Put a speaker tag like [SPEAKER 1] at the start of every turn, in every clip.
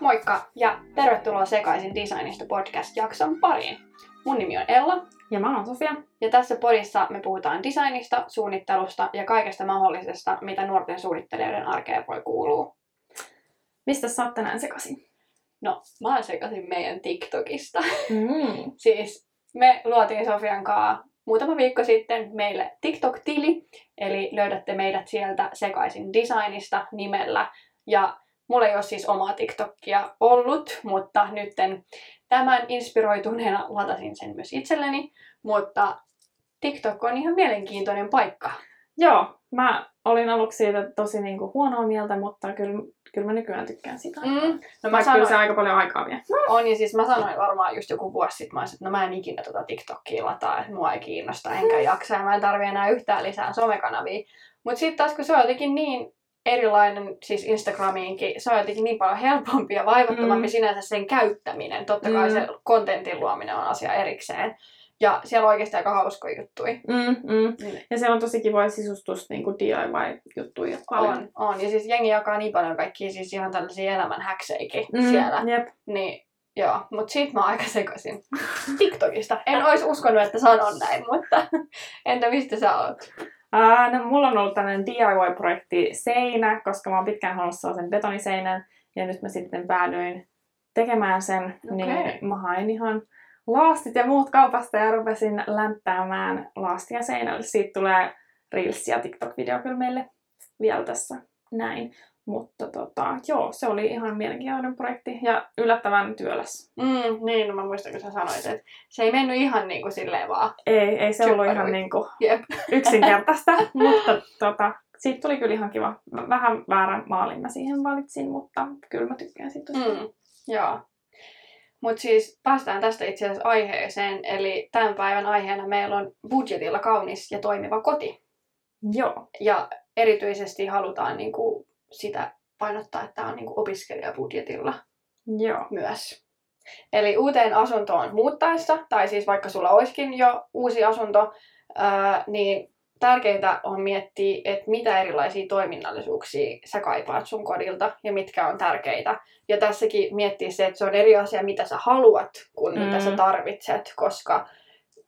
[SPEAKER 1] Moikka ja tervetuloa Sekaisin designista podcast-jakson pariin. Mun nimi on Ella
[SPEAKER 2] Ja mä oon Sofia.
[SPEAKER 1] ja tässä podissa me puhutaan designista, suunnittelusta ja kaikesta mahdollisesta, mitä nuorten suunnittelijoiden arkeen voi kuulua.
[SPEAKER 2] Mistä sä oot tänään sekaisin?
[SPEAKER 1] No, mä oon sekaisin meidän TikTokista.
[SPEAKER 2] Mm.
[SPEAKER 1] Siis me luotiin Sofian kanssa muutama viikko sitten meille TikTok-tili, eli löydätte meidät sieltä sekaisin designista nimellä. Ja mulla ei ole siis omaa TikTokia ollut, mutta nytten tämän inspiroituneena latasin sen myös itselleni. Mutta TikTok on ihan mielenkiintoinen paikka.
[SPEAKER 2] Joo, mä olin aluksi siitä tosi niinku huonoa mieltä, mutta kyllä, kyllä mä nykyään tykkään sitä.
[SPEAKER 1] Mm. No mä
[SPEAKER 2] Vaikka kyllä
[SPEAKER 1] sanoin,
[SPEAKER 2] se aika paljon aikaa vie.
[SPEAKER 1] on ja siis mä sanoin varmaan just joku vuosi sitten, mä olisin, että no mä en ikinä tota TikTokia lataa, että mua ei kiinnosta enkä jaksa ja mä en tarvi enää yhtään lisää somekanavia. Mutta sitten taas kun se on jotenkin niin erilainen, siis Instagramiinkin, se on jotenkin niin paljon helpompi ja vaivattomampi
[SPEAKER 2] Mm.
[SPEAKER 1] sinänsä sen käyttäminen. Totta kai
[SPEAKER 2] Mm.
[SPEAKER 1] se kontentin luominen on asia erikseen. Ja siellä on oikeasti aika hauskoja juttuja.
[SPEAKER 2] Mm, mm.
[SPEAKER 1] Mm.
[SPEAKER 2] Ja siellä on tosi kivoja sisustusta, niin kuin DIY-juttuja paljon.
[SPEAKER 1] On, on. Ja siis jengi jakaa niin paljon kaikkia siis ihan tällaisia elämän häkseikin
[SPEAKER 2] Mm,
[SPEAKER 1] siellä.
[SPEAKER 2] Jep.
[SPEAKER 1] Niin, joo. Mutta siitä mä aika sekaisin. TikTokista. En olisi uskonut, että sanon näin, mutta entä mistä sä oot?
[SPEAKER 2] Ää, no, mulla on ollut tämmöinen DIY-projekti seinä, koska mä oon pitkään halunnut sellaisen betoniseinän. Ja nyt mä sitten päädyin tekemään sen,
[SPEAKER 1] Okei.
[SPEAKER 2] niin mä hain ihan laastit ja muut kaupasta ja rupesin länttäämään laastia seinälle. Siitä tulee Reels ja TikTok-video kyllä meille vielä tässä näin. Mutta tota, joo, se oli ihan mielenkiintoinen projekti ja yllättävän työläs.
[SPEAKER 1] Mm, niin, no mä muistan, kun sä sanoit, että se ei mennyt ihan niin kuin silleen vaan.
[SPEAKER 2] Ei, ei se ollut ihan niinku
[SPEAKER 1] Jep.
[SPEAKER 2] yksinkertaista, mutta tota, siitä tuli kyllä ihan kiva. Vähän väärän maalin mä siihen valitsin, mutta kyllä mä tykkään siitä.
[SPEAKER 1] Mm, joo. Mutta siis päästään tästä itse asiassa aiheeseen, eli tämän päivän aiheena meillä on budjetilla kaunis ja toimiva koti.
[SPEAKER 2] Joo.
[SPEAKER 1] Ja erityisesti halutaan niinku sitä painottaa, että tämä on niinku opiskelijabudjetilla
[SPEAKER 2] Joo.
[SPEAKER 1] myös. Eli uuteen asuntoon muuttaessa, tai siis vaikka sulla olisikin jo uusi asunto, ää, niin tärkeintä on miettiä, että mitä erilaisia toiminnallisuuksia sä kaipaat sun kodilta ja mitkä on tärkeitä. Ja tässäkin miettiä se, että se on eri asia, mitä sä haluat, kuin mm. mitä sä
[SPEAKER 2] Mm.
[SPEAKER 1] tarvitset, koska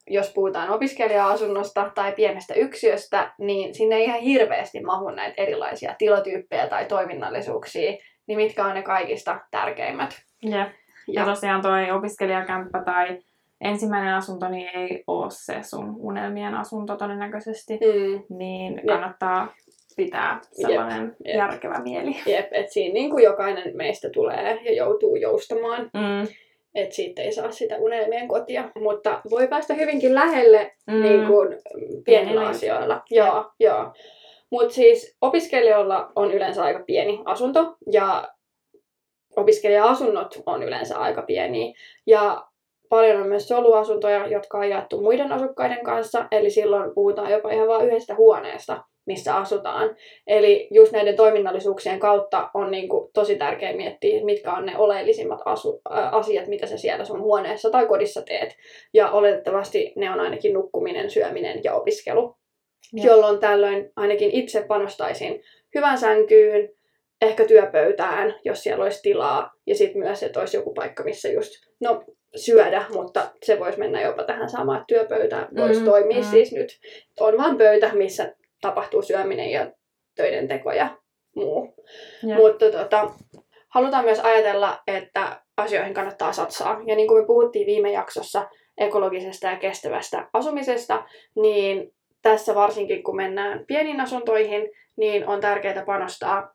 [SPEAKER 1] jos puhutaan opiskelija-asunnosta tai pienestä yksiöstä, niin sinne ei ihan hirveästi mahu näitä erilaisia tilatyyppejä tai toiminnallisuuksia, niin mitkä on ne kaikista tärkeimmät.
[SPEAKER 2] Jep. Ja
[SPEAKER 1] Ja,
[SPEAKER 2] tosiaan toi opiskelijakämppä tai ensimmäinen asunto niin ei ole se sun unelmien asunto todennäköisesti.
[SPEAKER 1] mm,
[SPEAKER 2] Niin kannattaa pitää sellainen
[SPEAKER 1] jep.
[SPEAKER 2] järkevä mieli.
[SPEAKER 1] jep, että siinä niin kuin jokainen meistä tulee ja joutuu joustamaan,
[SPEAKER 2] Mm.
[SPEAKER 1] että siitä ei saa sitä unelmien kotia. Mutta voi päästä hyvinkin lähelle
[SPEAKER 2] Mm.
[SPEAKER 1] niin kuin pienillä
[SPEAKER 2] Pienillä
[SPEAKER 1] asioilla. Joo, joo. Mutta siis opiskelijoilla on yleensä aika pieni asunto ja opiskelija-asunnot on yleensä aika pieniä. Ja paljon on myös soluasuntoja, jotka on jaettu muiden asukkaiden kanssa, eli silloin puhutaan jopa ihan vain yhdestä huoneesta, missä asutaan. Eli just näiden toiminnallisuuksien kautta on niin kuin tosi tärkeää miettiä, mitkä on ne oleellisimmat asu- asiat, mitä sä siellä sun huoneessa tai kodissa teet. Ja oletettavasti ne on ainakin nukkuminen, syöminen ja opiskelu.
[SPEAKER 2] Jep.
[SPEAKER 1] Jolloin tällöin ainakin itse panostaisin hyvän sänkyyn, ehkä työpöytään, jos siellä olisi tilaa. Ja sitten myös, että olisi joku paikka, missä just, no syödä, mutta se voisi mennä jopa tähän samaan, että työpöytä voisi
[SPEAKER 2] Mm,
[SPEAKER 1] toimia
[SPEAKER 2] mm.
[SPEAKER 1] siis nyt. On vaan pöytä, missä tapahtuu syöminen ja töiden teko ja muu.
[SPEAKER 2] Jep.
[SPEAKER 1] Mutta tota, halutaan myös ajatella, että asioihin kannattaa satsaa. Ja niin kuin me puhuttiin viime jaksossa ekologisesta ja kestävästä asumisesta, niin tässä varsinkin kun mennään pieniin asuntoihin, niin on tärkeää panostaa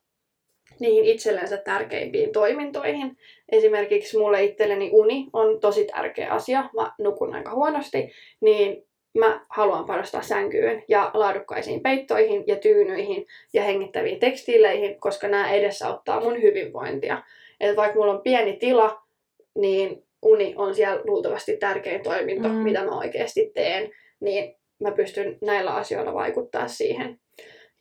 [SPEAKER 1] niihin itsellensä tärkeimpiin toimintoihin. Esimerkiksi mulle itselleni uni on tosi tärkeä asia. Mä nukun aika huonosti, niin mä haluan panostaa sänkyyn ja laadukkaisiin peittoihin ja tyynyihin ja hengittäviin tekstiileihin, koska nämä edesauttaa mun hyvinvointia. Et vaikka mulla on pieni tila, niin uni on siellä luultavasti tärkein toiminto,
[SPEAKER 2] Mm.
[SPEAKER 1] mm. mitä mä oikeasti teen, niin mä pystyn näillä asioilla vaikuttaa siihen.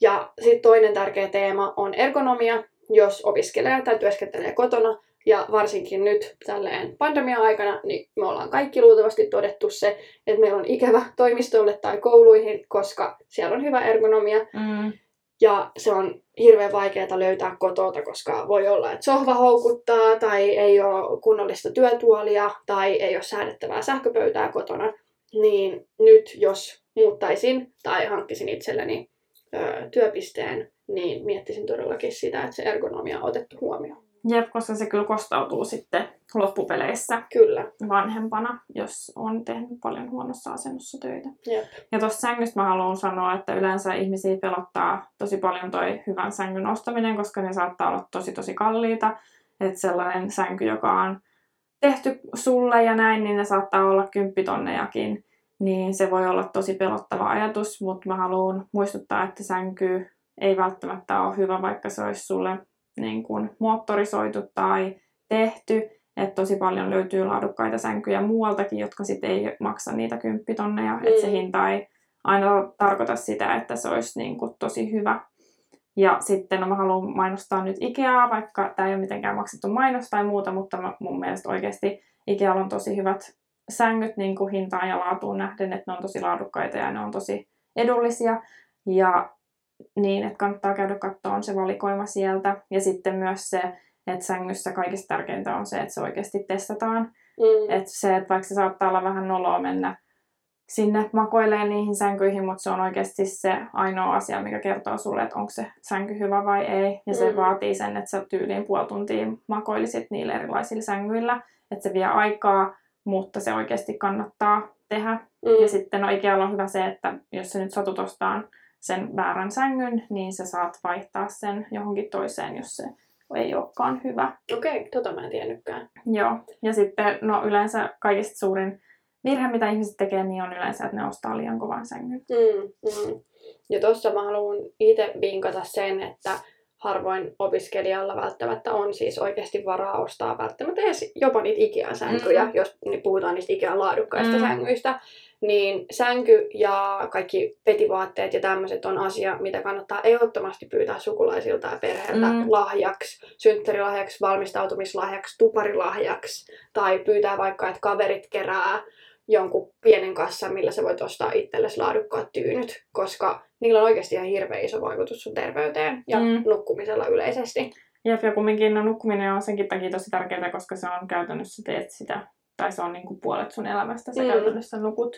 [SPEAKER 1] Ja sitten toinen tärkeä teema on ergonomia. Jos opiskelee tai työskentelee kotona, Ja varsinkin nyt tälleen pandemia-aikana, niin me ollaan kaikki luultavasti todettu se, että meillä on ikävä toimistolle tai kouluihin, koska siellä on hyvä ergonomia.
[SPEAKER 2] Mm.
[SPEAKER 1] Ja se on hirveän vaikeaa löytää kotota, koska voi olla, että sohva houkuttaa, tai ei ole kunnollista työtuolia, tai ei ole säädettävää sähköpöytää kotona. Niin nyt, jos muuttaisin tai hankkisin itselleni ö, työpisteen, niin miettisin todellakin sitä, että se ergonomia on otettu huomioon.
[SPEAKER 2] Jep, koska se kyllä kostautuu sitten loppupeleissä
[SPEAKER 1] Kyllä.
[SPEAKER 2] vanhempana, jos on tehnyt paljon huonossa asennossa töitä.
[SPEAKER 1] Jep.
[SPEAKER 2] Ja tuosta sängystä mä haluan sanoa, että yleensä ihmisiä pelottaa tosi paljon toi hyvän sängyn ostaminen, koska ne saattaa olla tosi tosi kalliita. Että sellainen sänky, joka on tehty sulle ja näin, niin ne saattaa olla kymppitonnejakin. Niin se voi olla tosi pelottava ajatus, mutta mä haluan muistuttaa, että sänky ei välttämättä ole hyvä, vaikka se olisi sulle niin kuin moottorisoitu tai tehty. Että tosi paljon löytyy laadukkaita sänkyjä muualtakin, jotka sitten ei maksa niitä kymppitonneja. Mm. Että se hinta ei aina tarkoita sitä, että se olisi niin kuin tosi hyvä. Ja sitten no, mä haluan mainostaa nyt Ikeaa, vaikka tämä ei ole mitenkään maksettu mainos tai muuta, mutta mä, mun mielestä oikeasti Ikealla on tosi hyvät sängyt niin kuin hintaan ja laatuun nähden, että ne on tosi laadukkaita ja ne on tosi edullisia. Ja niin, että kannattaa käydä katsoa se valikoima sieltä. Ja sitten myös se, että sängyssä kaikista tärkeintä on se, että se oikeasti testataan.
[SPEAKER 1] Mm.
[SPEAKER 2] Että se, että vaikka se saattaa olla vähän noloa mennä sinne makoilee niihin sänkyihin, mutta se on oikeasti se ainoa asia, mikä kertoo sulle, että onko se sänky hyvä vai ei. Ja se
[SPEAKER 1] Mm.
[SPEAKER 2] vaatii sen, että sä tyyliin puoli tuntia makoilisit niillä erilaisilla sängyillä. Että se vie aikaa, mutta se oikeasti kannattaa tehdä.
[SPEAKER 1] Mm.
[SPEAKER 2] Ja sitten no Ikealla on hyvä se, että jos sä nyt satut ostaan sen väärän sängyn, niin sä saat vaihtaa sen johonkin toiseen, jos se ei olekaan hyvä.
[SPEAKER 1] Okei, okay, tota mä en tiennytkään.
[SPEAKER 2] Joo. Ja sitten no yleensä kaikista suurin virhe, mitä ihmiset tekee, niin on yleensä, että ne ostaa liian kovan sängyn.
[SPEAKER 1] Mm, mm. Ja tuossa mä haluan itse vinkata sen, että harvoin opiskelijalla välttämättä on siis oikeasti varaa ostaa välttämättä edes jopa niitä Ikea-sänkyjä,
[SPEAKER 2] Mm.
[SPEAKER 1] jos puhutaan niistä Ikean laadukkaista
[SPEAKER 2] Mm.
[SPEAKER 1] sängyistä. Niin sänky ja kaikki petivaatteet ja tämmöiset on asia, mitä kannattaa ehdottomasti pyytää sukulaisilta ja perheeltä
[SPEAKER 2] Mm.
[SPEAKER 1] lahjaksi, synttärilahjaksi, valmistautumislahjaksi, tuparilahjaksi. Tai pyytää vaikka, että kaverit kerää jonkun pienen kassan, millä sä voit ostaa itsellesi laadukkaat tyynyt, koska niillä on oikeasti ihan hirveän iso vaikutus sun terveyteen ja
[SPEAKER 2] Mm.
[SPEAKER 1] mm. nukkumisella yleisesti.
[SPEAKER 2] Jep, ja kumminkin no, nukkuminen on senkin takia tosi tärkeää, koska se on käytännössä teet sitä, tai se on niin kuin puolet sun elämästä, sä
[SPEAKER 1] Mm.
[SPEAKER 2] käytännössä nukut,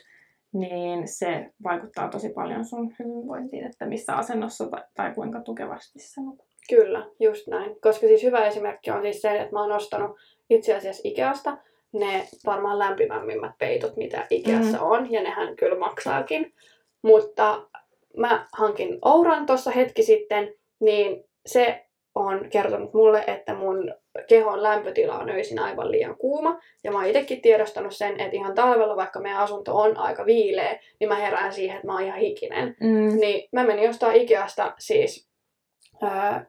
[SPEAKER 2] niin se vaikuttaa tosi paljon sun hyvinvointiin, että missä asennossa tai, tai kuinka tukevasti sä nukut.
[SPEAKER 1] Kyllä, just näin. Koska siis hyvä esimerkki on siis se, että mä oon ostanut itse asiassa Ikeasta ne varmaan lämpimämmimmät peitot, mitä Ikeassa
[SPEAKER 2] Mhm.
[SPEAKER 1] on, ja nehän kyllä maksaakin. Mutta mä hankin Ouran tuossa hetki sitten, niin se on kertonut mulle, että mun kehon lämpötila on öisin aivan liian kuuma. Ja mä oon itsekin tiedostanut sen, että ihan talvella, vaikka meidän asunto on aika viileä, niin mä herään siihen, että mä oon ihan hikinen.
[SPEAKER 2] Mm.
[SPEAKER 1] Niin mä menin ostaa Ikeasta siis ää,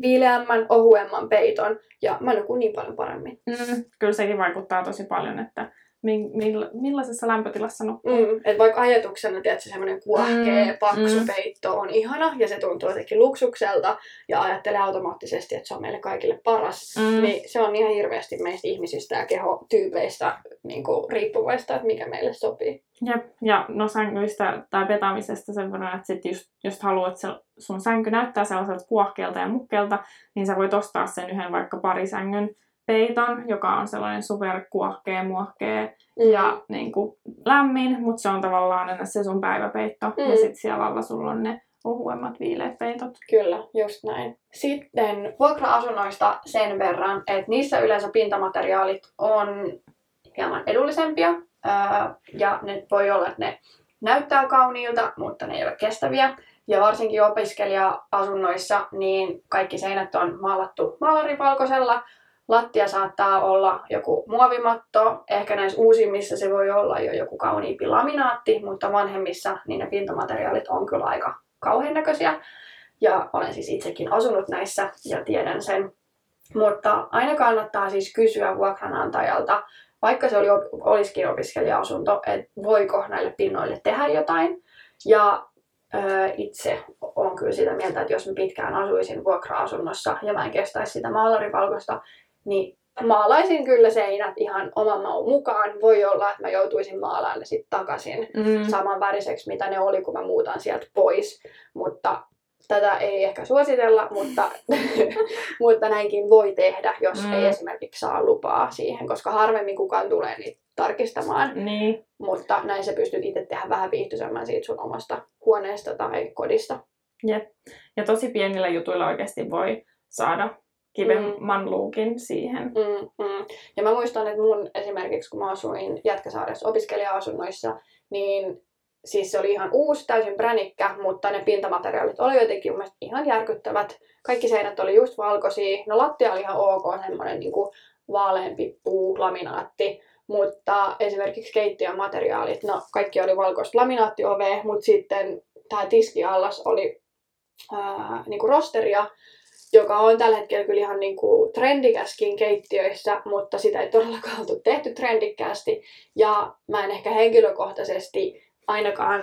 [SPEAKER 1] viileämmän, ohuemman peiton, ja mä nukun niin paljon paremmin.
[SPEAKER 2] Mm. Kyllä sekin vaikuttaa tosi paljon, että milla- millaisessa lämpötilassa nukkuu.
[SPEAKER 1] Mm, et vaikka ajatuksena, että se semmoinen kuohkee,
[SPEAKER 2] Mm,
[SPEAKER 1] paksu
[SPEAKER 2] mm.
[SPEAKER 1] peitto on ihana, ja se tuntuu jotenkin luksukselta, ja ajattelee automaattisesti, että se on meille kaikille paras,
[SPEAKER 2] Mm.
[SPEAKER 1] niin se on ihan hirveästi meistä ihmisistä ja kehotyypeistä niin kuin, riippuvaista, että mikä meille sopii.
[SPEAKER 2] Jep. Ja no sängyistä tai petaamisesta sen verran, että sit just, jos haluat, että se sun sänky näyttää sellaiselta kuohkeelta ja mukkelta, niin sä voit ostaa sen yhden vaikka parisängyn peiton, joka on sellainen superkuohkea, muohkea
[SPEAKER 1] Mm.
[SPEAKER 2] ja niin kuin lämmin, mutta se on tavallaan aina se sun päiväpeitto. Mm. Ja sitten siellä alla sulla on ne ohuemmat viileät peitot.
[SPEAKER 1] Kyllä, just näin. Sitten vuokra-asunnoista sen verran, että niissä yleensä pintamateriaalit on hieman edullisempia. Ja ne voi olla, että ne näyttää kauniilta, mutta ne ei ole kestäviä. Ja varsinkin opiskelija-asunnoissa, niin kaikki seinät on maalattu maalarivalkoisella. Lattia saattaa olla joku muovimatto. Ehkä näissä uusimmissa se voi olla jo joku kauniimpi laminaatti, mutta vanhemmissa niin ne pintamateriaalit on kyllä aika kauhean näköisiä. Ja olen siis itsekin asunut näissä ja tiedän sen. Mutta aina kannattaa siis kysyä vuokranantajalta, vaikka se oli, olisikin opiskelija-asunto, että voiko näille pinnoille tehdä jotain. Ja itse olen kyllä sitä mieltä, että jos mä pitkään asuisin vuokra-asunnossa ja mä en kestäisi sitä maalarivalkoista, niin maalaisin kyllä seinät ihan oman maun mukaan. Voi olla, että mä joutuisin maalaamaan ne sitten takaisin
[SPEAKER 2] Mm.
[SPEAKER 1] saman väriseksi, mitä ne oli, kun mä muutan sieltä pois. Mutta tätä ei ehkä suositella, mutta, mutta näinkin voi tehdä, jos
[SPEAKER 2] Mm.
[SPEAKER 1] ei esimerkiksi saa lupaa siihen, koska harvemmin kukaan tulee niitä tarkistamaan.
[SPEAKER 2] Niin.
[SPEAKER 1] Mutta näin sä pystyt itse tehdä vähän viihtyisemmän siitä sun omasta huoneesta tai kodista.
[SPEAKER 2] Jep. Ja tosi pienillä jutuilla oikeasti voi saada kivemman mm. luukin siihen.
[SPEAKER 1] Mm, mm. Ja mä muistan, että mun esimerkiksi kun mä asuin Jätkäsaaressa opiskelija-asunnoissa, niin siis se oli ihan uusi, täysin pränikkä, mutta ne pintamateriaalit oli jotenkin mun ihan järkyttävät. Kaikki seinät oli just valkoisia. No lattia oli ihan ok, semmoinen niin vaaleampi puulaminaatti. Mutta esimerkiksi keittiön materiaalit, no kaikki oli valkoista laminaattiovea, mutta sitten tämä tiskiallas oli ää, niin kuin rosteria, joka on tällä hetkellä kyllä ihan niin kuin trendikäskin keittiöissä, mutta sitä ei todellakaan oltu tehty trendikkäästi. Ja mä en ehkä henkilökohtaisesti ainakaan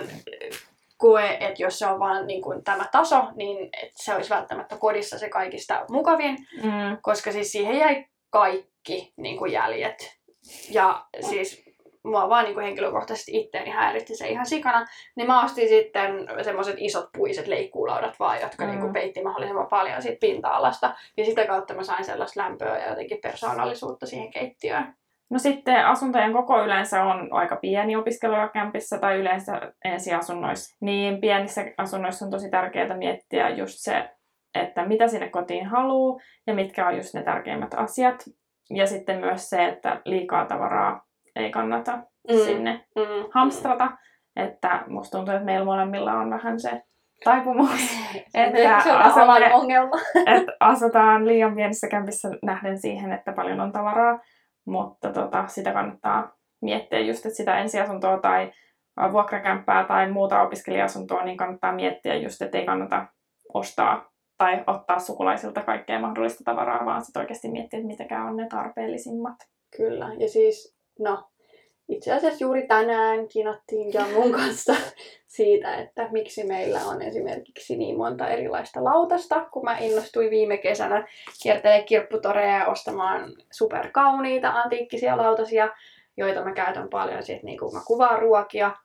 [SPEAKER 1] koe, että jos se on vaan niin kuin tämä taso, niin että se olisi välttämättä kodissa se kaikista mukavin,
[SPEAKER 2] Mm.
[SPEAKER 1] koska siis siihen jäi kaikki niin kuin jäljet. Ja siis mua vaan niin kuin henkilökohtaisesti itteeni häiritti se ihan sikana. Niin mä ostin sitten semmoiset isot puiset leikkuulaudat vaan, jotka
[SPEAKER 2] Mm.
[SPEAKER 1] niin kuin peitti mahdollisimman paljon siitä pinta-alasta. Ja sitä kautta mä sain sellaista lämpöä ja jotenkin persoonallisuutta siihen keittiöön.
[SPEAKER 2] No sitten asuntojen koko yleensä on aika pieni opiskelijakämpissä tai yleensä ensiasunnoissa. Niin pienissä asunnoissa on tosi tärkeää miettiä just se, että mitä sinne kotiin haluaa ja mitkä on just ne tärkeimmät asiat. Ja sitten myös se, että liikaa tavaraa ei kannata mm. sinne
[SPEAKER 1] Mm.
[SPEAKER 2] hamstrata. Että musta tuntuu, että meillä molemmilla on vähän se taipumus,
[SPEAKER 1] Että
[SPEAKER 2] että
[SPEAKER 1] se on
[SPEAKER 2] asumme-
[SPEAKER 1] ongelma.
[SPEAKER 2] että asutaan liian pienissä kämpissä nähden siihen, että paljon on tavaraa, mutta tota, sitä kannattaa miettiä just, että sitä ensiasuntoa tai vuokrakämppää tai muuta opiskelija-asuntoa, niin kannattaa miettiä just, että ei kannata ostaa tai ottaa sukulaisilta kaikkea mahdollista tavaraa, vaan sitten oikeasti miettiä, että mitkä on ne tarpeellisimmat.
[SPEAKER 1] Kyllä, ja siis, no, itse asiassa juuri tänään kinattiin Jammun kanssa siitä, että miksi meillä on esimerkiksi niin monta erilaista lautasta, kun mä innostuin viime kesänä kiertelee kirpputoreja ja ostamaan superkauniita antiikkisia lautasia, joita mä käytän paljon sit, niin kun mä kuvaan ruokia.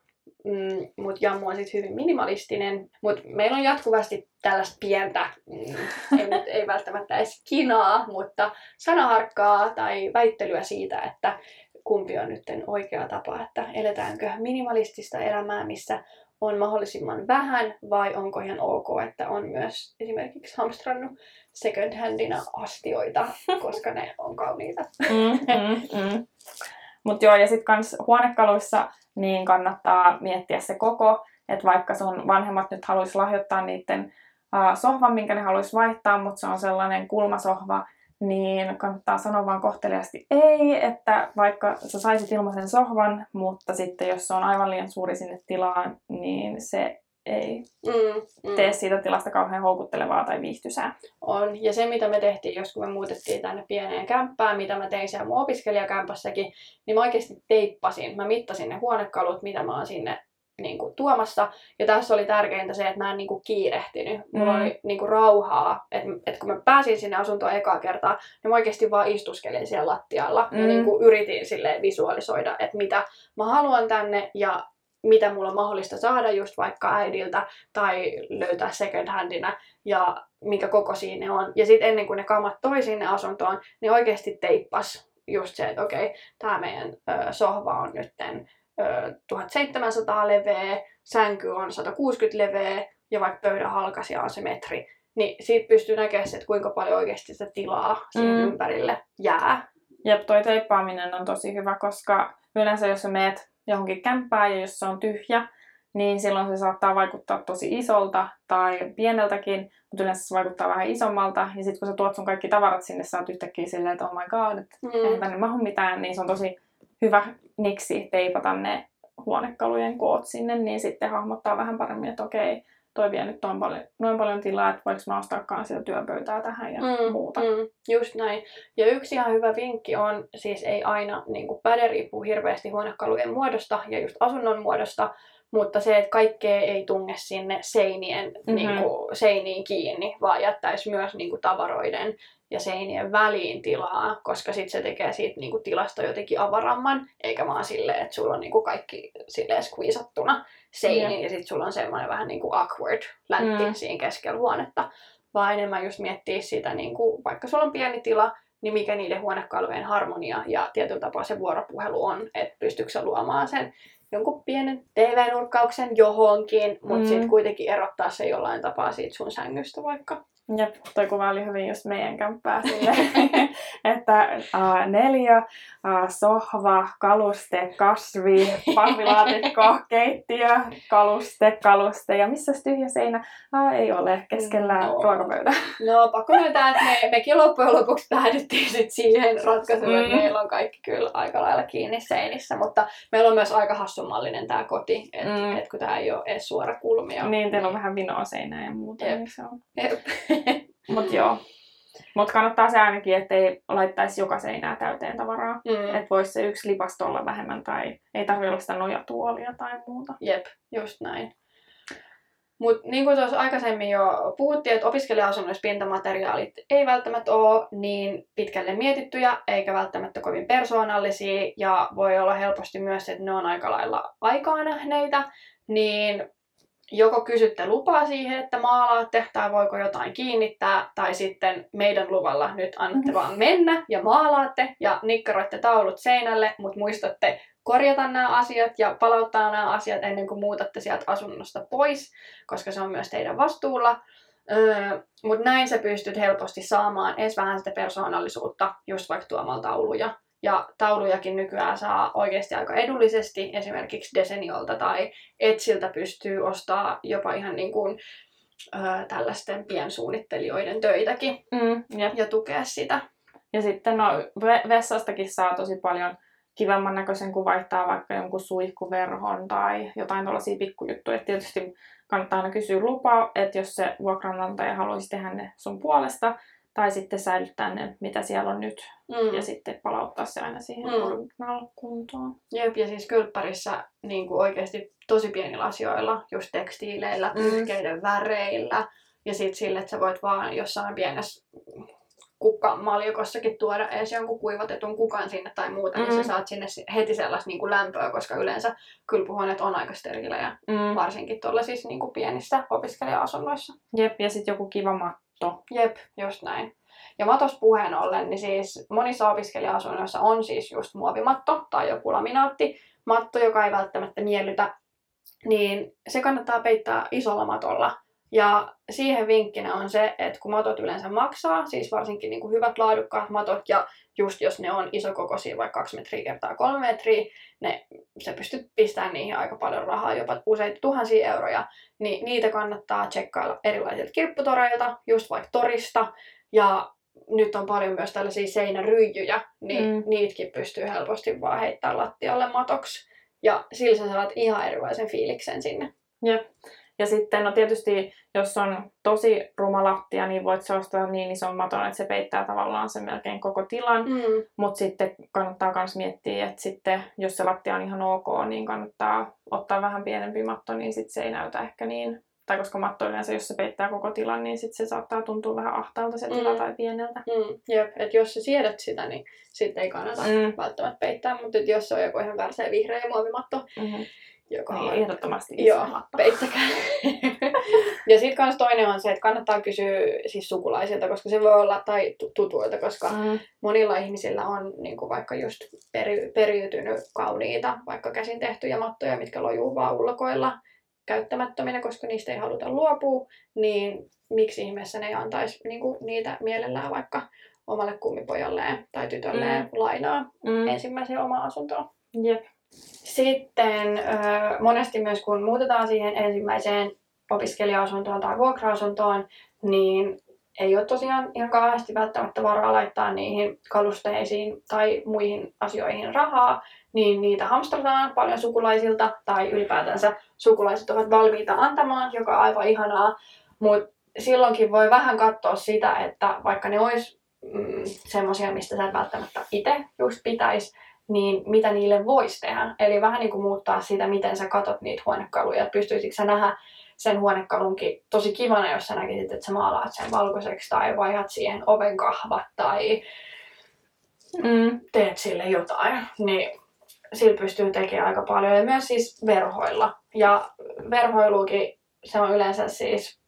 [SPEAKER 1] Mm, mutta Jammu on sitten hyvin minimalistinen. Mutta meillä on jatkuvasti tällaista pientä, mm, ei, nyt, ei välttämättä edes kinaa, mutta sanaharkkaa tai väittelyä siitä, että kumpi on nyt oikea tapa, että eletäänkö minimalistista elämää, missä on mahdollisimman vähän, vai onko ihan ok, että on myös esimerkiksi hamstrannut second handina astioita, koska ne on kauniita.
[SPEAKER 2] Mm, mm, mm. Mutta joo, ja sitten kans huonekaluissa niin kannattaa miettiä se koko, että vaikka sun vanhemmat nyt haluaisi lahjoittaa niiden uh, sohvan, minkä ne haluaisi vaihtaa, mutta se on sellainen kulmasohva, niin kannattaa sanoa vaan kohteliasti ei, että vaikka sä saisit ilmaisen sohvan, mutta sitten jos se on aivan liian suuri sinne tilaan, niin se ei
[SPEAKER 1] Mm, mm.
[SPEAKER 2] tee siitä tilasta kauhean houkuttelevaa tai viihtysää.
[SPEAKER 1] On. Ja se, mitä me tehtiin, jos kun me muutettiin tänne pieneen kämppään, mitä mä tein siellä mun opiskelijakämpässäkin, niin mä oikeasti teippasin. Mä mittasin ne huonekalut, mitä mä oon sinne niin kuin, tuomassa. Ja tässä oli tärkeintä se, että mä en niin kuin, kiirehtinyt. Mulla
[SPEAKER 2] Mm.
[SPEAKER 1] oli niin kuin, rauhaa. Että et kun mä pääsin sinne asuntoon ekaa kertaa, niin mä oikeasti vaan istuskelin siellä lattialla. Ja
[SPEAKER 2] Mm.
[SPEAKER 1] niin kuin, yritin silleen visualisoida, että mitä mä haluan tänne ja mitä mulla on mahdollista saada just vaikka äidiltä tai löytää second handina ja minkä kokoisia ne on. Ja sitten ennen kuin ne kamat toi sinne asuntoon, niin oikeasti teippas just se, että okei, tämä meidän ö, sohva on nytten 1700 leveä, sänky on 160 leveä ja vaikka pöydän halkasia on se metri, niin siitä pystyy näkemään se, että kuinka paljon oikeasti sitä tilaa siihen
[SPEAKER 2] Mm.
[SPEAKER 1] ympärille jää.
[SPEAKER 2] Jep, toi teippaaminen on tosi hyvä, koska yleensä jos sä meet johonkin kämppään ja jos se on tyhjä, niin silloin se saattaa vaikuttaa tosi isolta tai pieneltäkin, mutta yleensä se vaikuttaa vähän isommalta. Ja sitten kun sä tuot sun kaikki tavarat sinne, sä oot yhtäkkiä silleen, että oh my god, että eihän
[SPEAKER 1] Mm.
[SPEAKER 2] tänne mahu mitään, niin se on tosi hyvä niksi teipata ne huonekalujen koot sinne, niin sitten hahmottaa vähän paremmin, että okei, toi vie nyt noin paljon, noin paljon tilaa, että voiko mä ostaakaan sitä työpöytää tähän ja
[SPEAKER 1] Mm,
[SPEAKER 2] muuta.
[SPEAKER 1] Mm, just näin. Ja yksi ihan hyvä vinkki on, siis ei aina niin kuin päde riippuu hirveästi huonekalujen muodosta ja just asunnon muodosta, mutta se, että kaikkea ei tunge sinne seinien,
[SPEAKER 2] Mhm.
[SPEAKER 1] niin kuin, seiniin kiinni, vaan jättäisi myös niin kuin, tavaroiden ja seinien väliin tilaa, koska sitten se tekee siitä niinku tilasta jotenkin avaramman, eikä vaan silleen, että sulla on niinku kaikki silleen squeezattuna seiniin
[SPEAKER 2] Jep.
[SPEAKER 1] ja sitten sulla on semmoinen vähän niinku awkward läntti
[SPEAKER 2] Mm.
[SPEAKER 1] siinä keskellä huonetta, vaan enemmän just miettiä sitä, niinku, vaikka sulla on pieni tila, niin mikä niiden huonekalujen harmonia ja tietyllä tapaa se vuoropuhelu on, että pystyykö sä luomaan sen jonkun pienen TV-nurkkauksen johonkin, mutta
[SPEAKER 2] Mm.
[SPEAKER 1] mm. sitten kuitenkin erottaa se jollain tapaa siitä sun sängystä vaikka.
[SPEAKER 2] Jep, toi kuva oli hyvin just meidän kämppää sille, että uh, neljä, uh, sohva, kaluste, kasvi, pahvilaatikko, keittiö, kaluste, kaluste ja missä tyhjä seinä? Uh, ei ole, keskellä
[SPEAKER 1] No.
[SPEAKER 2] ruokapöytä.
[SPEAKER 1] No pakko myöntää, että me, mekin loppujen lopuksi päädyttiin sit siihen ratkaisuun, että
[SPEAKER 2] Mm.
[SPEAKER 1] meillä on kaikki kyllä aika lailla kiinni seinissä, mutta meillä on myös aika hassumallinen tämä koti, että
[SPEAKER 2] Mm.
[SPEAKER 1] et kun tämä ei ole edes suora kulmio.
[SPEAKER 2] Niin, teillä on vähän vinoa seinää ja muuta,
[SPEAKER 1] Jep.
[SPEAKER 2] niin se on.
[SPEAKER 1] Jep.
[SPEAKER 2] Mut joo. Mut kannattaa se ainakin, ettei laittaisi joka seinää täyteen tavaraa.
[SPEAKER 1] mm.
[SPEAKER 2] Että voisi se yksi lipasto olla vähemmän tai ei tarvitse olla sitä nojatuolia tai muuta.
[SPEAKER 1] Jep, just näin. Mutta niin kuin tuossa aikaisemmin jo puhuttiin, että opiskelija-asunnoissa pintamateriaalit ei välttämättä ole niin pitkälle mietittyjä, eikä välttämättä kovin persoonallisia, ja voi olla helposti myös, että ne on aika lailla aikaa nähneitä, niin joko kysytte lupaa siihen, että maalaatte, tai voiko jotain kiinnittää, tai sitten meidän luvalla nyt annatte vaan mennä ja maalaatte, ja nikkaroitte taulut seinälle, mutta muistatte korjata nämä asiat ja palauttaa nämä asiat ennen kuin muutatte sieltä asunnosta pois, koska se on myös teidän vastuulla. Öö, Mutta näin sä pystyt helposti saamaan edes vähän sitä persoonallisuutta, just vaikka tuomalla tauluja. Ja taulujakin nykyään saa oikeasti aika edullisesti, esimerkiksi Deseniolta tai Etsiltä pystyy ostaa jopa ihan niin kuin, öö, tällaisten piensuunnittelijoiden töitäkin
[SPEAKER 2] Mm, jep.
[SPEAKER 1] ja tukea sitä.
[SPEAKER 2] Ja sitten no, ve- vessastakin saa tosi paljon kivemman näköisen, kun vaihtaa vaikka jonkun suihkuverhon tai jotain tällaisia pikkujuttuja. Et tietysti kannattaa aina kysyä lupaa, että jos se vuokranantaja haluaisi tehdä ne sun puolesta, tai sitten säilyttää ne, mitä siellä on nyt,
[SPEAKER 1] Mm.
[SPEAKER 2] ja sitten palauttaa se aina siihen
[SPEAKER 1] Mm.
[SPEAKER 2] kuntoon.
[SPEAKER 1] Jep, ja siis kylppärissä niin kuin oikeasti tosi pienillä asioilla, just tekstiileillä,
[SPEAKER 2] Mm.
[SPEAKER 1] pyyhkeiden väreillä, ja sitten sille, että sä voit vaan jossain pienessä kukkamaljakossakin tuoda edes jonkun kuivatetun kukan sinne tai muuta, mm. niin
[SPEAKER 2] Mm.
[SPEAKER 1] sä saat sinne si- heti sellaista niin kuin lämpöä, koska yleensä kylpyhuoneet on aika sterilejä,
[SPEAKER 2] Mm.
[SPEAKER 1] varsinkin tuolla siis niin kuin pienissä opiskelija-asunnoissa.
[SPEAKER 2] Jep, ja sitten joku kiva matto.
[SPEAKER 1] Jep, just näin. Ja matosta puheen ollen, niin siis monissa opiskelija-asunnoissa on siis just muovimatto tai joku laminaatti, matto, joka ei välttämättä miellytä, niin se kannattaa peittää isolla matolla. Ja siihen vinkkinä on se, että kun matot yleensä maksaa, siis varsinkin niin kuin hyvät laadukkaat matot, ja just jos ne on isokokoisia, vaikka 2 metriä kertaa 3 metriä, ne, sä pystyt pistämään niihin aika paljon rahaa, jopa useita tuhansia euroja, niin niitä kannattaa tsekkailla erilaisilta kirpputoreilta, just vaikka torista, ja nyt on paljon myös tällaisia seinäryijyjä, niin
[SPEAKER 2] Mm.
[SPEAKER 1] niitäkin pystyy helposti vaan heittämään lattialle matoksi. Ja sillä sä saat ihan erilaisen fiiliksen sinne.
[SPEAKER 2] Jep. Ja sitten no tietysti, jos on tosi ruma lattia, niin voit se ostaa niin ison maton, että se peittää tavallaan sen melkein koko tilan.
[SPEAKER 1] Mm.
[SPEAKER 2] Mutta sitten kannattaa myös miettiä, että sitten jos se lattia on ihan ok, niin kannattaa ottaa vähän pienempi matto, niin sitten se ei näytä ehkä niin. Tai koska matto yleensä, jos se peittää koko tilan, niin sitten se saattaa tuntua vähän ahtaalta se tila
[SPEAKER 1] Mm.
[SPEAKER 2] tai pieneltä.
[SPEAKER 1] Mm. Jep, että jos sä siedät sitä, niin sitten ei kannata
[SPEAKER 2] Mm.
[SPEAKER 1] välttämättä peittää. Mutta jos se on joku ihan vihreä muovimatto,
[SPEAKER 2] Mm-hmm.
[SPEAKER 1] Joka
[SPEAKER 2] Niin,
[SPEAKER 1] on
[SPEAKER 2] ehdottomasti iso
[SPEAKER 1] Joo, peittäkää. ja sitten kans toinen on se, että kannattaa kysyä siis sukulaisilta, koska se voi olla, tai tu- tutuilta, koska
[SPEAKER 2] Mm.
[SPEAKER 1] monilla ihmisillä on niin kuin vaikka just peri, periytynyt kauniita, vaikka käsin tehtyjä mattoja, mitkä lojuu vaan ulkoilla käyttämättöminä, koska niistä ei haluta luopua, niin miksi ihmeessä ne ei antaisi niin kuin niitä mielellään vaikka omalle kummipojalleen tai tytölleen
[SPEAKER 2] Mm.
[SPEAKER 1] lainaa
[SPEAKER 2] Mm.
[SPEAKER 1] ensimmäiseen omaan asuntoon.
[SPEAKER 2] Jep.
[SPEAKER 1] Sitten monesti myös kun muutetaan siihen ensimmäiseen opiskelija-asuntoon tai vuokra-asuntoon, niin ei ole tosiaan ihan kauheasti välttämättä varaa laittaa niihin kalusteisiin tai muihin asioihin rahaa, niin niitä hamstrataan paljon sukulaisilta tai ylipäätänsä sukulaiset ovat valmiita antamaan, joka on aivan ihanaa, mutta silloinkin voi vähän katsoa sitä, että vaikka ne olisi mm, semmoisia, mistä sä välttämättä itse just pitäisi, niin mitä niille voisi tehdä. Eli vähän niin kuin muuttaa sitä, miten sä katot niitä huonekaluja, että pystyisikö sä nähdä sen huonekalunkin tosi kivana, jos sä näkisit, että sä maalaat sen valkoiseksi tai vaihdat siihen oven kahvat tai
[SPEAKER 2] Mm.
[SPEAKER 1] teet sille jotain, niin sillä pystyy tekemään aika paljon. Ja myös siis verhoilla. Ja verhoiluukin se on yleensä siis,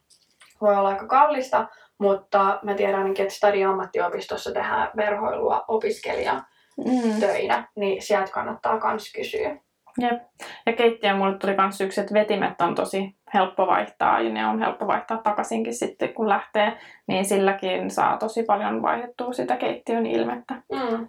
[SPEAKER 1] voi olla aika kallista, mutta mä tiedän ainakin, että Stadi ammattiopistossa tehdään verhoilua opiskelijan
[SPEAKER 2] Mm.
[SPEAKER 1] töinä, niin sieltä kannattaa kans kysyä.
[SPEAKER 2] Jep. Ja keittiö mulle tuli kans yksi, että vetimet on tosi helppo vaihtaa ja ne on helppo vaihtaa takaisinkin sitten kun lähtee, niin silläkin saa tosi paljon vaihdettua sitä keittiön ilmettä.
[SPEAKER 1] Mm.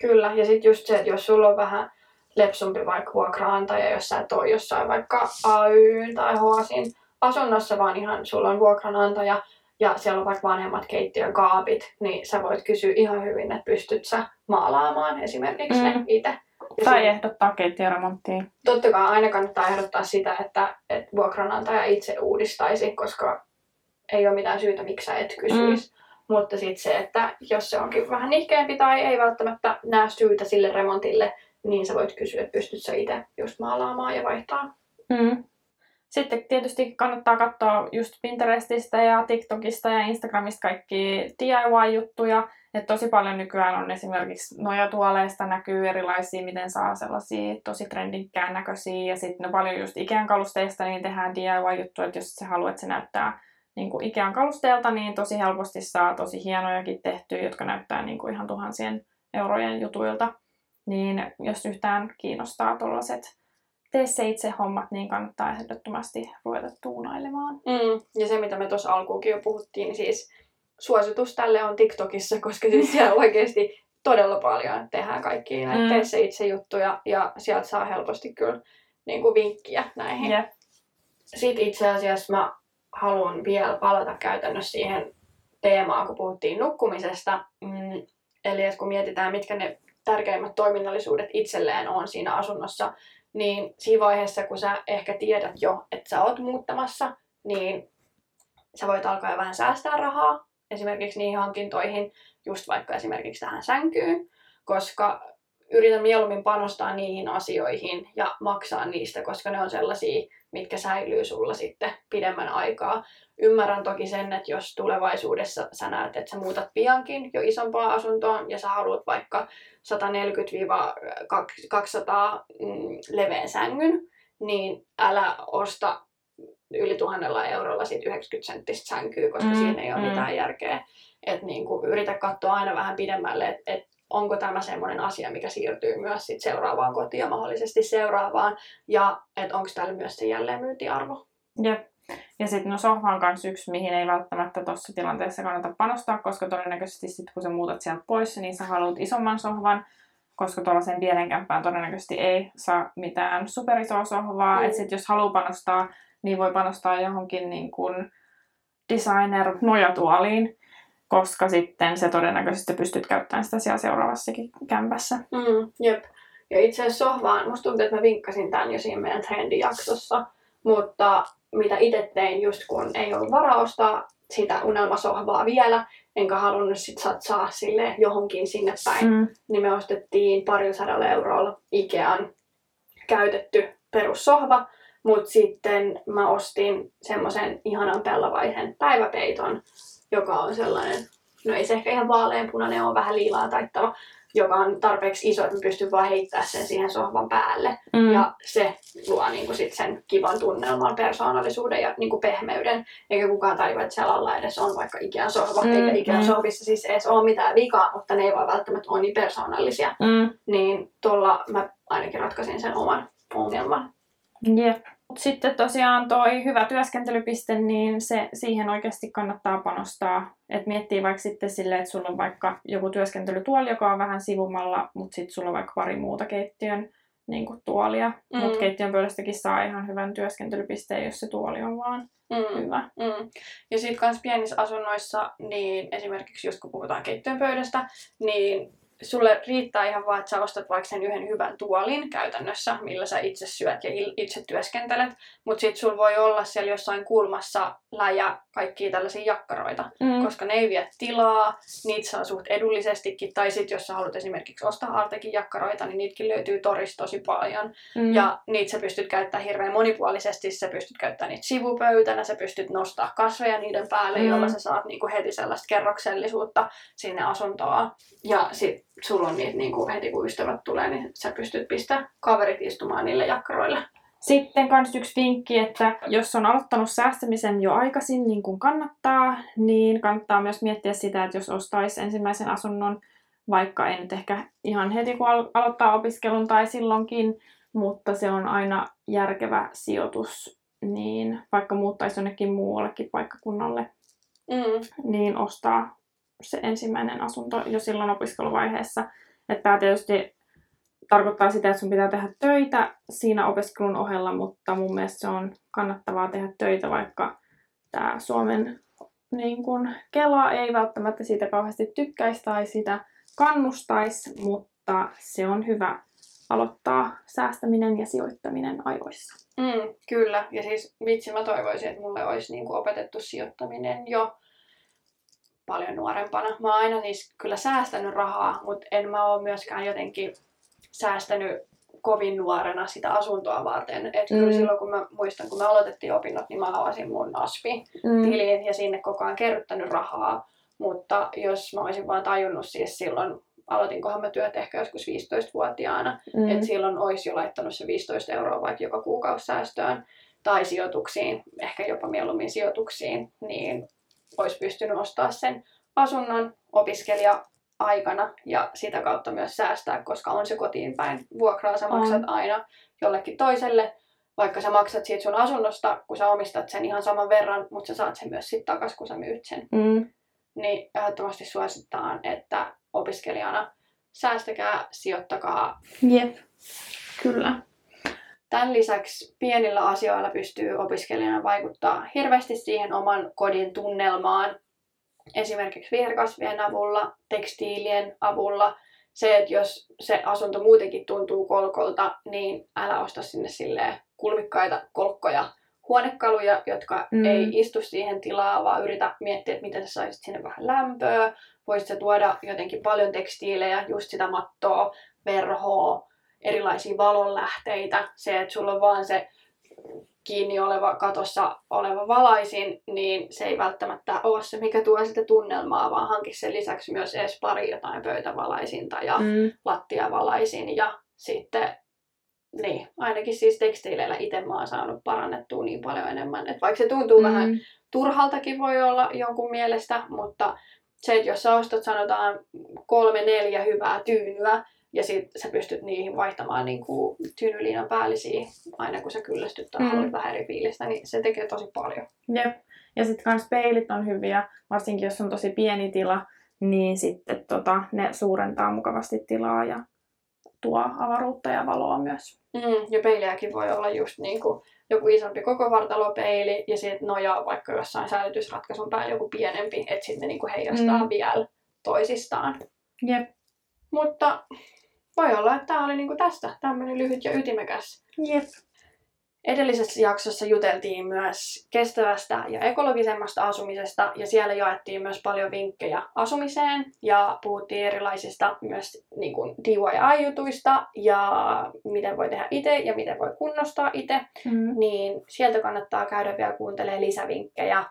[SPEAKER 1] Kyllä, ja sitten just se, että jos sulla on vähän lepsumpi vaikka vuokraantaja, jos sä et ole jossain vaikka AY tai HASin asunnossa, vaan ihan sulla on vuokranantaja ja siellä on vaikka vanhemmat keittiön kaapit, niin sä voit kysyä ihan hyvin, että pystyt sä maalaamaan esimerkiksi mm. ne itse. Ja
[SPEAKER 2] Tai
[SPEAKER 1] se-
[SPEAKER 2] ehdottaa keittiöremonttiin.
[SPEAKER 1] totta kai aina kannattaa ehdottaa sitä, että, että vuokranantaja itse uudistaisi, koska ei ole mitään syytä, miksi sä et kysyisi. Mm. Mutta sitten se, että jos se onkin vähän nihkeämpi tai ei välttämättä näe syytä sille remontille, niin sä voit kysyä, että pystyt sä itse just maalaamaan ja vaihtaa.
[SPEAKER 2] Mm. Sitten tietysti kannattaa katsoa just Pinterestistä ja TikTokista ja Instagramista kaikki DIY-juttuja. Että tosi paljon nykyään on esimerkiksi nojatuoleista näkyy erilaisia, miten saa sellaisia tosi trendikkään näköisiä. Ja sitten paljon just Ikean kalusteista niin tehdään DIY-juttuja, että jos sä haluat, että se näyttää niin kuin Ikean kalusteelta, niin tosi helposti saa tosi hienojakin tehtyä, jotka näyttää niin kuin ihan tuhansien eurojen jutuilta. Niin jos yhtään kiinnostaa tuollaiset tee se itse hommat, niin kannattaa ehdottomasti ruveta tuunailemaan.
[SPEAKER 1] Mm. Ja se, mitä me tuossa alkuunkin jo puhuttiin, niin siis suositus tälle on TikTokissa, koska siis siellä oikeasti todella paljon tehdään kaikkia näitä
[SPEAKER 2] Mm.
[SPEAKER 1] tee se itse juttuja ja sieltä saa helposti kyllä niin kuin vinkkiä näihin.
[SPEAKER 2] Jep.
[SPEAKER 1] Sitten itse asiassa mä haluan vielä palata käytännössä siihen teemaan, kun puhuttiin nukkumisesta. Mm, eli että kun mietitään, mitkä ne tärkeimmät toiminnallisuudet itselleen on siinä asunnossa, niin siinä vaiheessa, kun sä ehkä tiedät jo, että sä oot muuttamassa, niin sä voit alkaa jo vähän säästää rahaa esimerkiksi niihin hankintoihin, just vaikka esimerkiksi tähän sänkyyn, koska yritän mieluummin panostaa niihin asioihin ja maksaa niistä, koska ne on sellaisia, mitkä säilyy sulla sitten pidemmän aikaa. Ymmärrän toki sen, että jos tulevaisuudessa sä näet, että sä muutat piankin jo isompaan asuntoon ja sä haluat vaikka 140-200 mm, leveän sängyn, niin älä osta yli tuhannella eurolla sit 90 senttistä sänkyä, koska
[SPEAKER 2] Mm,
[SPEAKER 1] siinä ei ole
[SPEAKER 2] mm.
[SPEAKER 1] mitään järkeä. Et niinku, yritä katsoa aina vähän pidemmälle, että et onko tämä semmoinen asia, mikä siirtyy myös sit seuraavaan kotiin ja mahdollisesti seuraavaan, ja että onko täällä myös se jälleenmyyntiarvo.
[SPEAKER 2] Jep. Ja sitten no sohva on kans yksi, mihin ei välttämättä tuossa tilanteessa kannata panostaa, koska todennäköisesti sit kun sä muutat sieltä pois, niin sä haluat isomman sohvan, koska tuollaiseen pienen kämppään todennäköisesti ei saa mitään superisoa sohvaa.
[SPEAKER 1] Mm.
[SPEAKER 2] Mm. Et sit jos haluaa panostaa, niin voi panostaa johonkin niin kuin designer nojatuoliin, koska sitten se todennäköisesti pystyt käyttämään sitä siellä seuraavassakin kämpässä.
[SPEAKER 1] Mm, jep. Ja itse asiassa sohvaan, musta tuntuu, että mä vinkkasin tämän jo siinä meidän trendijaksossa, mutta mitä itse tein just kun ei ollut varaa ostaa sitä unelmasohvaa vielä, enkä halunnut sit satsaa sille johonkin sinne päin,
[SPEAKER 2] Mm.
[SPEAKER 1] niin me ostettiin parilla sadalla eurolla Ikean käytetty perussohva, mutta sitten mä ostin semmoisen ihanan pellavaisen päiväpeiton, joka on sellainen, no ei se ehkä ihan vaaleanpunainen, on vähän liilaa taittava, joka on tarpeeksi iso, että mä pystyn vaan heittämään sen siihen sohvan päälle.
[SPEAKER 2] Mm.
[SPEAKER 1] Ja se luo niinku sit sen kivan tunnelman, persoonallisuuden ja niinku pehmeyden. Eikä kukaan tajua, että siellä alla edes on vaikka Ikean sohva.
[SPEAKER 2] Mm,
[SPEAKER 1] eikä Ikean
[SPEAKER 2] mm.
[SPEAKER 1] sohvissa siis edes ole mitään vikaa, mutta ne ei vaan välttämättä ole niin persoonallisia.
[SPEAKER 2] Mm.
[SPEAKER 1] Niin tuolla mä ainakin ratkaisin sen oman ongelman.
[SPEAKER 2] Jep. Mut sitten tosiaan toi hyvä työskentelypiste, niin se, siihen oikeasti kannattaa panostaa. Et miettii vaikka sitten silleen, että sulla on vaikka joku työskentelytuoli, joka on vähän sivumalla, mutta sitten sulla on vaikka pari muuta keittiön niin kuin tuolia. Mm. Mutta keittiön pöydästäkin saa ihan hyvän työskentelypisteen, jos se tuoli on vaan
[SPEAKER 1] Mm.
[SPEAKER 2] hyvä.
[SPEAKER 1] Mm. Ja sitten kans pienissä asunnoissa, niin esimerkiksi jos kun puhutaan keittiön pöydästä, niin sulle riittää ihan vaan, että sä ostat vaikka sen yhden hyvän tuolin käytännössä, millä sä itse syöt ja itse työskentelet. Mutta sitten sulla voi olla siellä jossain kulmassa läjä kaikkia tällaisia jakkaroita,
[SPEAKER 2] Mm.
[SPEAKER 1] koska ne ei vie tilaa, niitä saa suht edullisestikin, tai sitten jos sä haluat esimerkiksi ostaa Artekin jakkaroita, niin niitäkin löytyy torista tosi paljon.
[SPEAKER 2] Mm.
[SPEAKER 1] Ja niitä sä pystyt käyttämään hirveän monipuolisesti, sä pystyt käyttämään niitä sivupöytänä, sä pystyt nostaa kasveja niiden päälle,
[SPEAKER 2] Mm.
[SPEAKER 1] jolla sä saat niinku heti sellaista kerroksellisuutta sinne asuntoon. Ja sit sulla on niitä niinku heti kun ystävät tulee, niin sä pystyt pistämään kaverit istumaan niille jakkaroille.
[SPEAKER 2] Sitten kans yksi vinkki, että jos on aloittanut säästämisen jo aikaisin, niin kuin kannattaa, niin kannattaa myös miettiä sitä, että jos ostaisi ensimmäisen asunnon, vaikka ei nyt ehkä ihan heti kun al- aloittaa opiskelun tai silloinkin, mutta se on aina järkevä sijoitus, niin vaikka muuttaisi jonnekin muuallekin paikkakunnalle,
[SPEAKER 1] Mm.
[SPEAKER 2] niin ostaa se ensimmäinen asunto jo silloin opiskeluvaiheessa. Että tämä tietysti tarkoittaa sitä, että sun pitää tehdä töitä siinä opiskelun ohella, mutta mun mielestä se on kannattavaa tehdä töitä, vaikka tämä Suomen niin kun, Kela ei välttämättä siitä kauheasti tykkäisi tai sitä kannustaisi, mutta se on hyvä aloittaa säästäminen ja sijoittaminen ajoissa.
[SPEAKER 1] Mm, kyllä, ja siis vitsi mä toivoisin, että mulle olisi niinku opetettu sijoittaminen jo paljon nuorempana. Mä oon aina siis kyllä säästänyt rahaa, mutta en mä oo myöskään jotenkin säästänyt kovin nuorena sitä asuntoa varten. Et kyllä
[SPEAKER 2] Mm.
[SPEAKER 1] silloin kun mä muistan, kun me aloitettiin opinnot, niin mä avasin mun ASPI-tiliin ja sinne koko ajan kerryttänyt rahaa. Mutta jos mä olisin vaan tajunnut siis silloin, aloitinkohan mä työt ehkä joskus 15-vuotiaana,
[SPEAKER 2] Mm.
[SPEAKER 1] että silloin olisi jo laittanut se 15 euroa vaikka joka kuukausi säästöön tai sijoituksiin, ehkä jopa mieluummin sijoituksiin, niin olisi pystynyt ostaa sen asunnon opiskelija-aikana ja sitä kautta myös säästää, koska on se kotiin päin. Vuokraa sä
[SPEAKER 2] On.
[SPEAKER 1] maksat aina jollekin toiselle, vaikka sä maksat siitä sun asunnosta, kun sä omistat sen ihan saman verran, mutta sä saat sen myös sitten takaisin, kun sä myyt sen.
[SPEAKER 2] Mm.
[SPEAKER 1] Niin ehdottomasti suositaan, että opiskelijana säästäkää, sijoittakaa
[SPEAKER 2] Jep, kyllä.
[SPEAKER 1] Tämän lisäksi pienillä asioilla pystyy opiskelijana vaikuttaa hirveästi siihen oman kodin tunnelmaan. Esimerkiksi viherkasvien avulla, tekstiilien avulla. Se, että jos se asunto muutenkin tuntuu kolkolta, niin älä osta sinne silleen kulmikkaita kolkkoja huonekaluja, jotka
[SPEAKER 2] Mm.
[SPEAKER 1] ei istu siihen tilaan, vaan yritä miettiä, että miten sä saisit sinne vähän lämpöä. Voisit sä tuoda jotenkin paljon tekstiilejä, just sitä mattoa, verhoa, erilaisia valonlähteitä. Se, että sulla on vaan se kiinni oleva katossa oleva valaisin, niin se ei välttämättä ole se, mikä tuo sitä tunnelmaa, vaan hanki sen lisäksi myös edes pari jotain pöytävalaisinta ja
[SPEAKER 2] Mm.
[SPEAKER 1] lattiavalaisin ja sitten niin, ainakin siis tekstiileillä itse mä oon saanut parannettua niin paljon enemmän. Että vaikka se tuntuu mm. vähän turhaltakin voi olla jonkun mielestä, mutta se, että jos sä ostat sanotaan kolme, neljä hyvää tyynyä, ja sit sä pystyt niihin vaihtamaan niin kuin päällisiä aina kun sä kyllästyt tai
[SPEAKER 2] Mm.
[SPEAKER 1] haluat vähän eri fiilistä, niin se tekee tosi paljon.
[SPEAKER 2] Jep. Ja sitten kans peilit on hyviä, varsinkin jos on tosi pieni tila, niin sitten tota, ne suurentaa mukavasti tilaa ja tuo avaruutta ja valoa myös.
[SPEAKER 1] Mm, ja peiliäkin voi olla just niin kuin joku isompi koko vartalopeili ja sitten nojaa vaikka jossain säilytysratkaisun päällä joku pienempi, että sitten ne niin kuin heijastaa
[SPEAKER 2] Mm.
[SPEAKER 1] mm. vielä toisistaan.
[SPEAKER 2] Jep.
[SPEAKER 1] Mutta voi olla, että tämä oli niinku tästä tämmöinen lyhyt ja ytimekäs.
[SPEAKER 2] Jep.
[SPEAKER 1] Edellisessä jaksossa juteltiin myös kestävästä ja ekologisemmasta asumisesta ja siellä jaettiin myös paljon vinkkejä asumiseen ja puhuttiin erilaisista myös niin kuin DIY-jutuista ja miten voi tehdä itse ja miten voi kunnostaa itse.
[SPEAKER 2] Mm.
[SPEAKER 1] Niin sieltä kannattaa käydä vielä kuuntelemaan lisävinkkejä.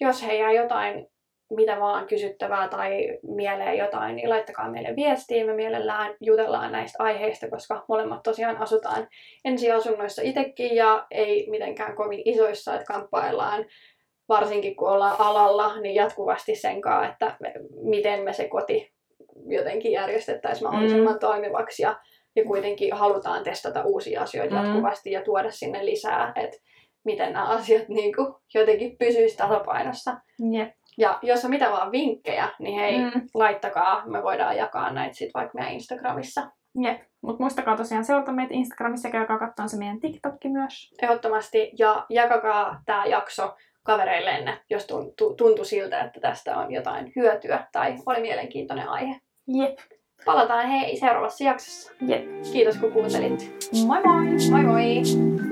[SPEAKER 1] Jos he jää jotain mitä vaan kysyttävää tai mieleen jotain, niin laittakaa meille viestiä. Me mielellään jutellaan näistä aiheista, koska molemmat tosiaan asutaan ensiasunnoissa itsekin ja ei mitenkään kovin isoissa, että kamppaillaan varsinkin kun ollaan alalla, niin jatkuvasti sen kanssa, että me, miten me se koti jotenkin järjestettäisiin mahdollisimman mm. toimivaksi ja, ja kuitenkin halutaan testata uusia asioita
[SPEAKER 2] Mm.
[SPEAKER 1] jatkuvasti ja tuoda sinne lisää, että miten nämä asiat niin kuin, jotenkin pysyisi tasapainossa.
[SPEAKER 2] Jep.
[SPEAKER 1] Ja jos on mitä vaan vinkkejä, niin hei,
[SPEAKER 2] mm.
[SPEAKER 1] Laittakaa. Me voidaan jakaa näitä sitten vaikka meidän Instagramissa.
[SPEAKER 2] Jep. Mutta muistakaa tosiaan seurata meitä Instagramissa ja käykää katsomaan se meidän TikTokki myös.
[SPEAKER 1] Ehdottomasti. Ja jakakaa tämä jakso kavereillenne, jos tuntuu, tuntui siltä, että tästä on jotain hyötyä tai oli mielenkiintoinen aihe.
[SPEAKER 2] Jep.
[SPEAKER 1] Palataan hei seuraavassa jaksossa.
[SPEAKER 2] Jep.
[SPEAKER 1] Kiitos kun kuuntelit.
[SPEAKER 2] Moi moi!
[SPEAKER 1] Moi moi!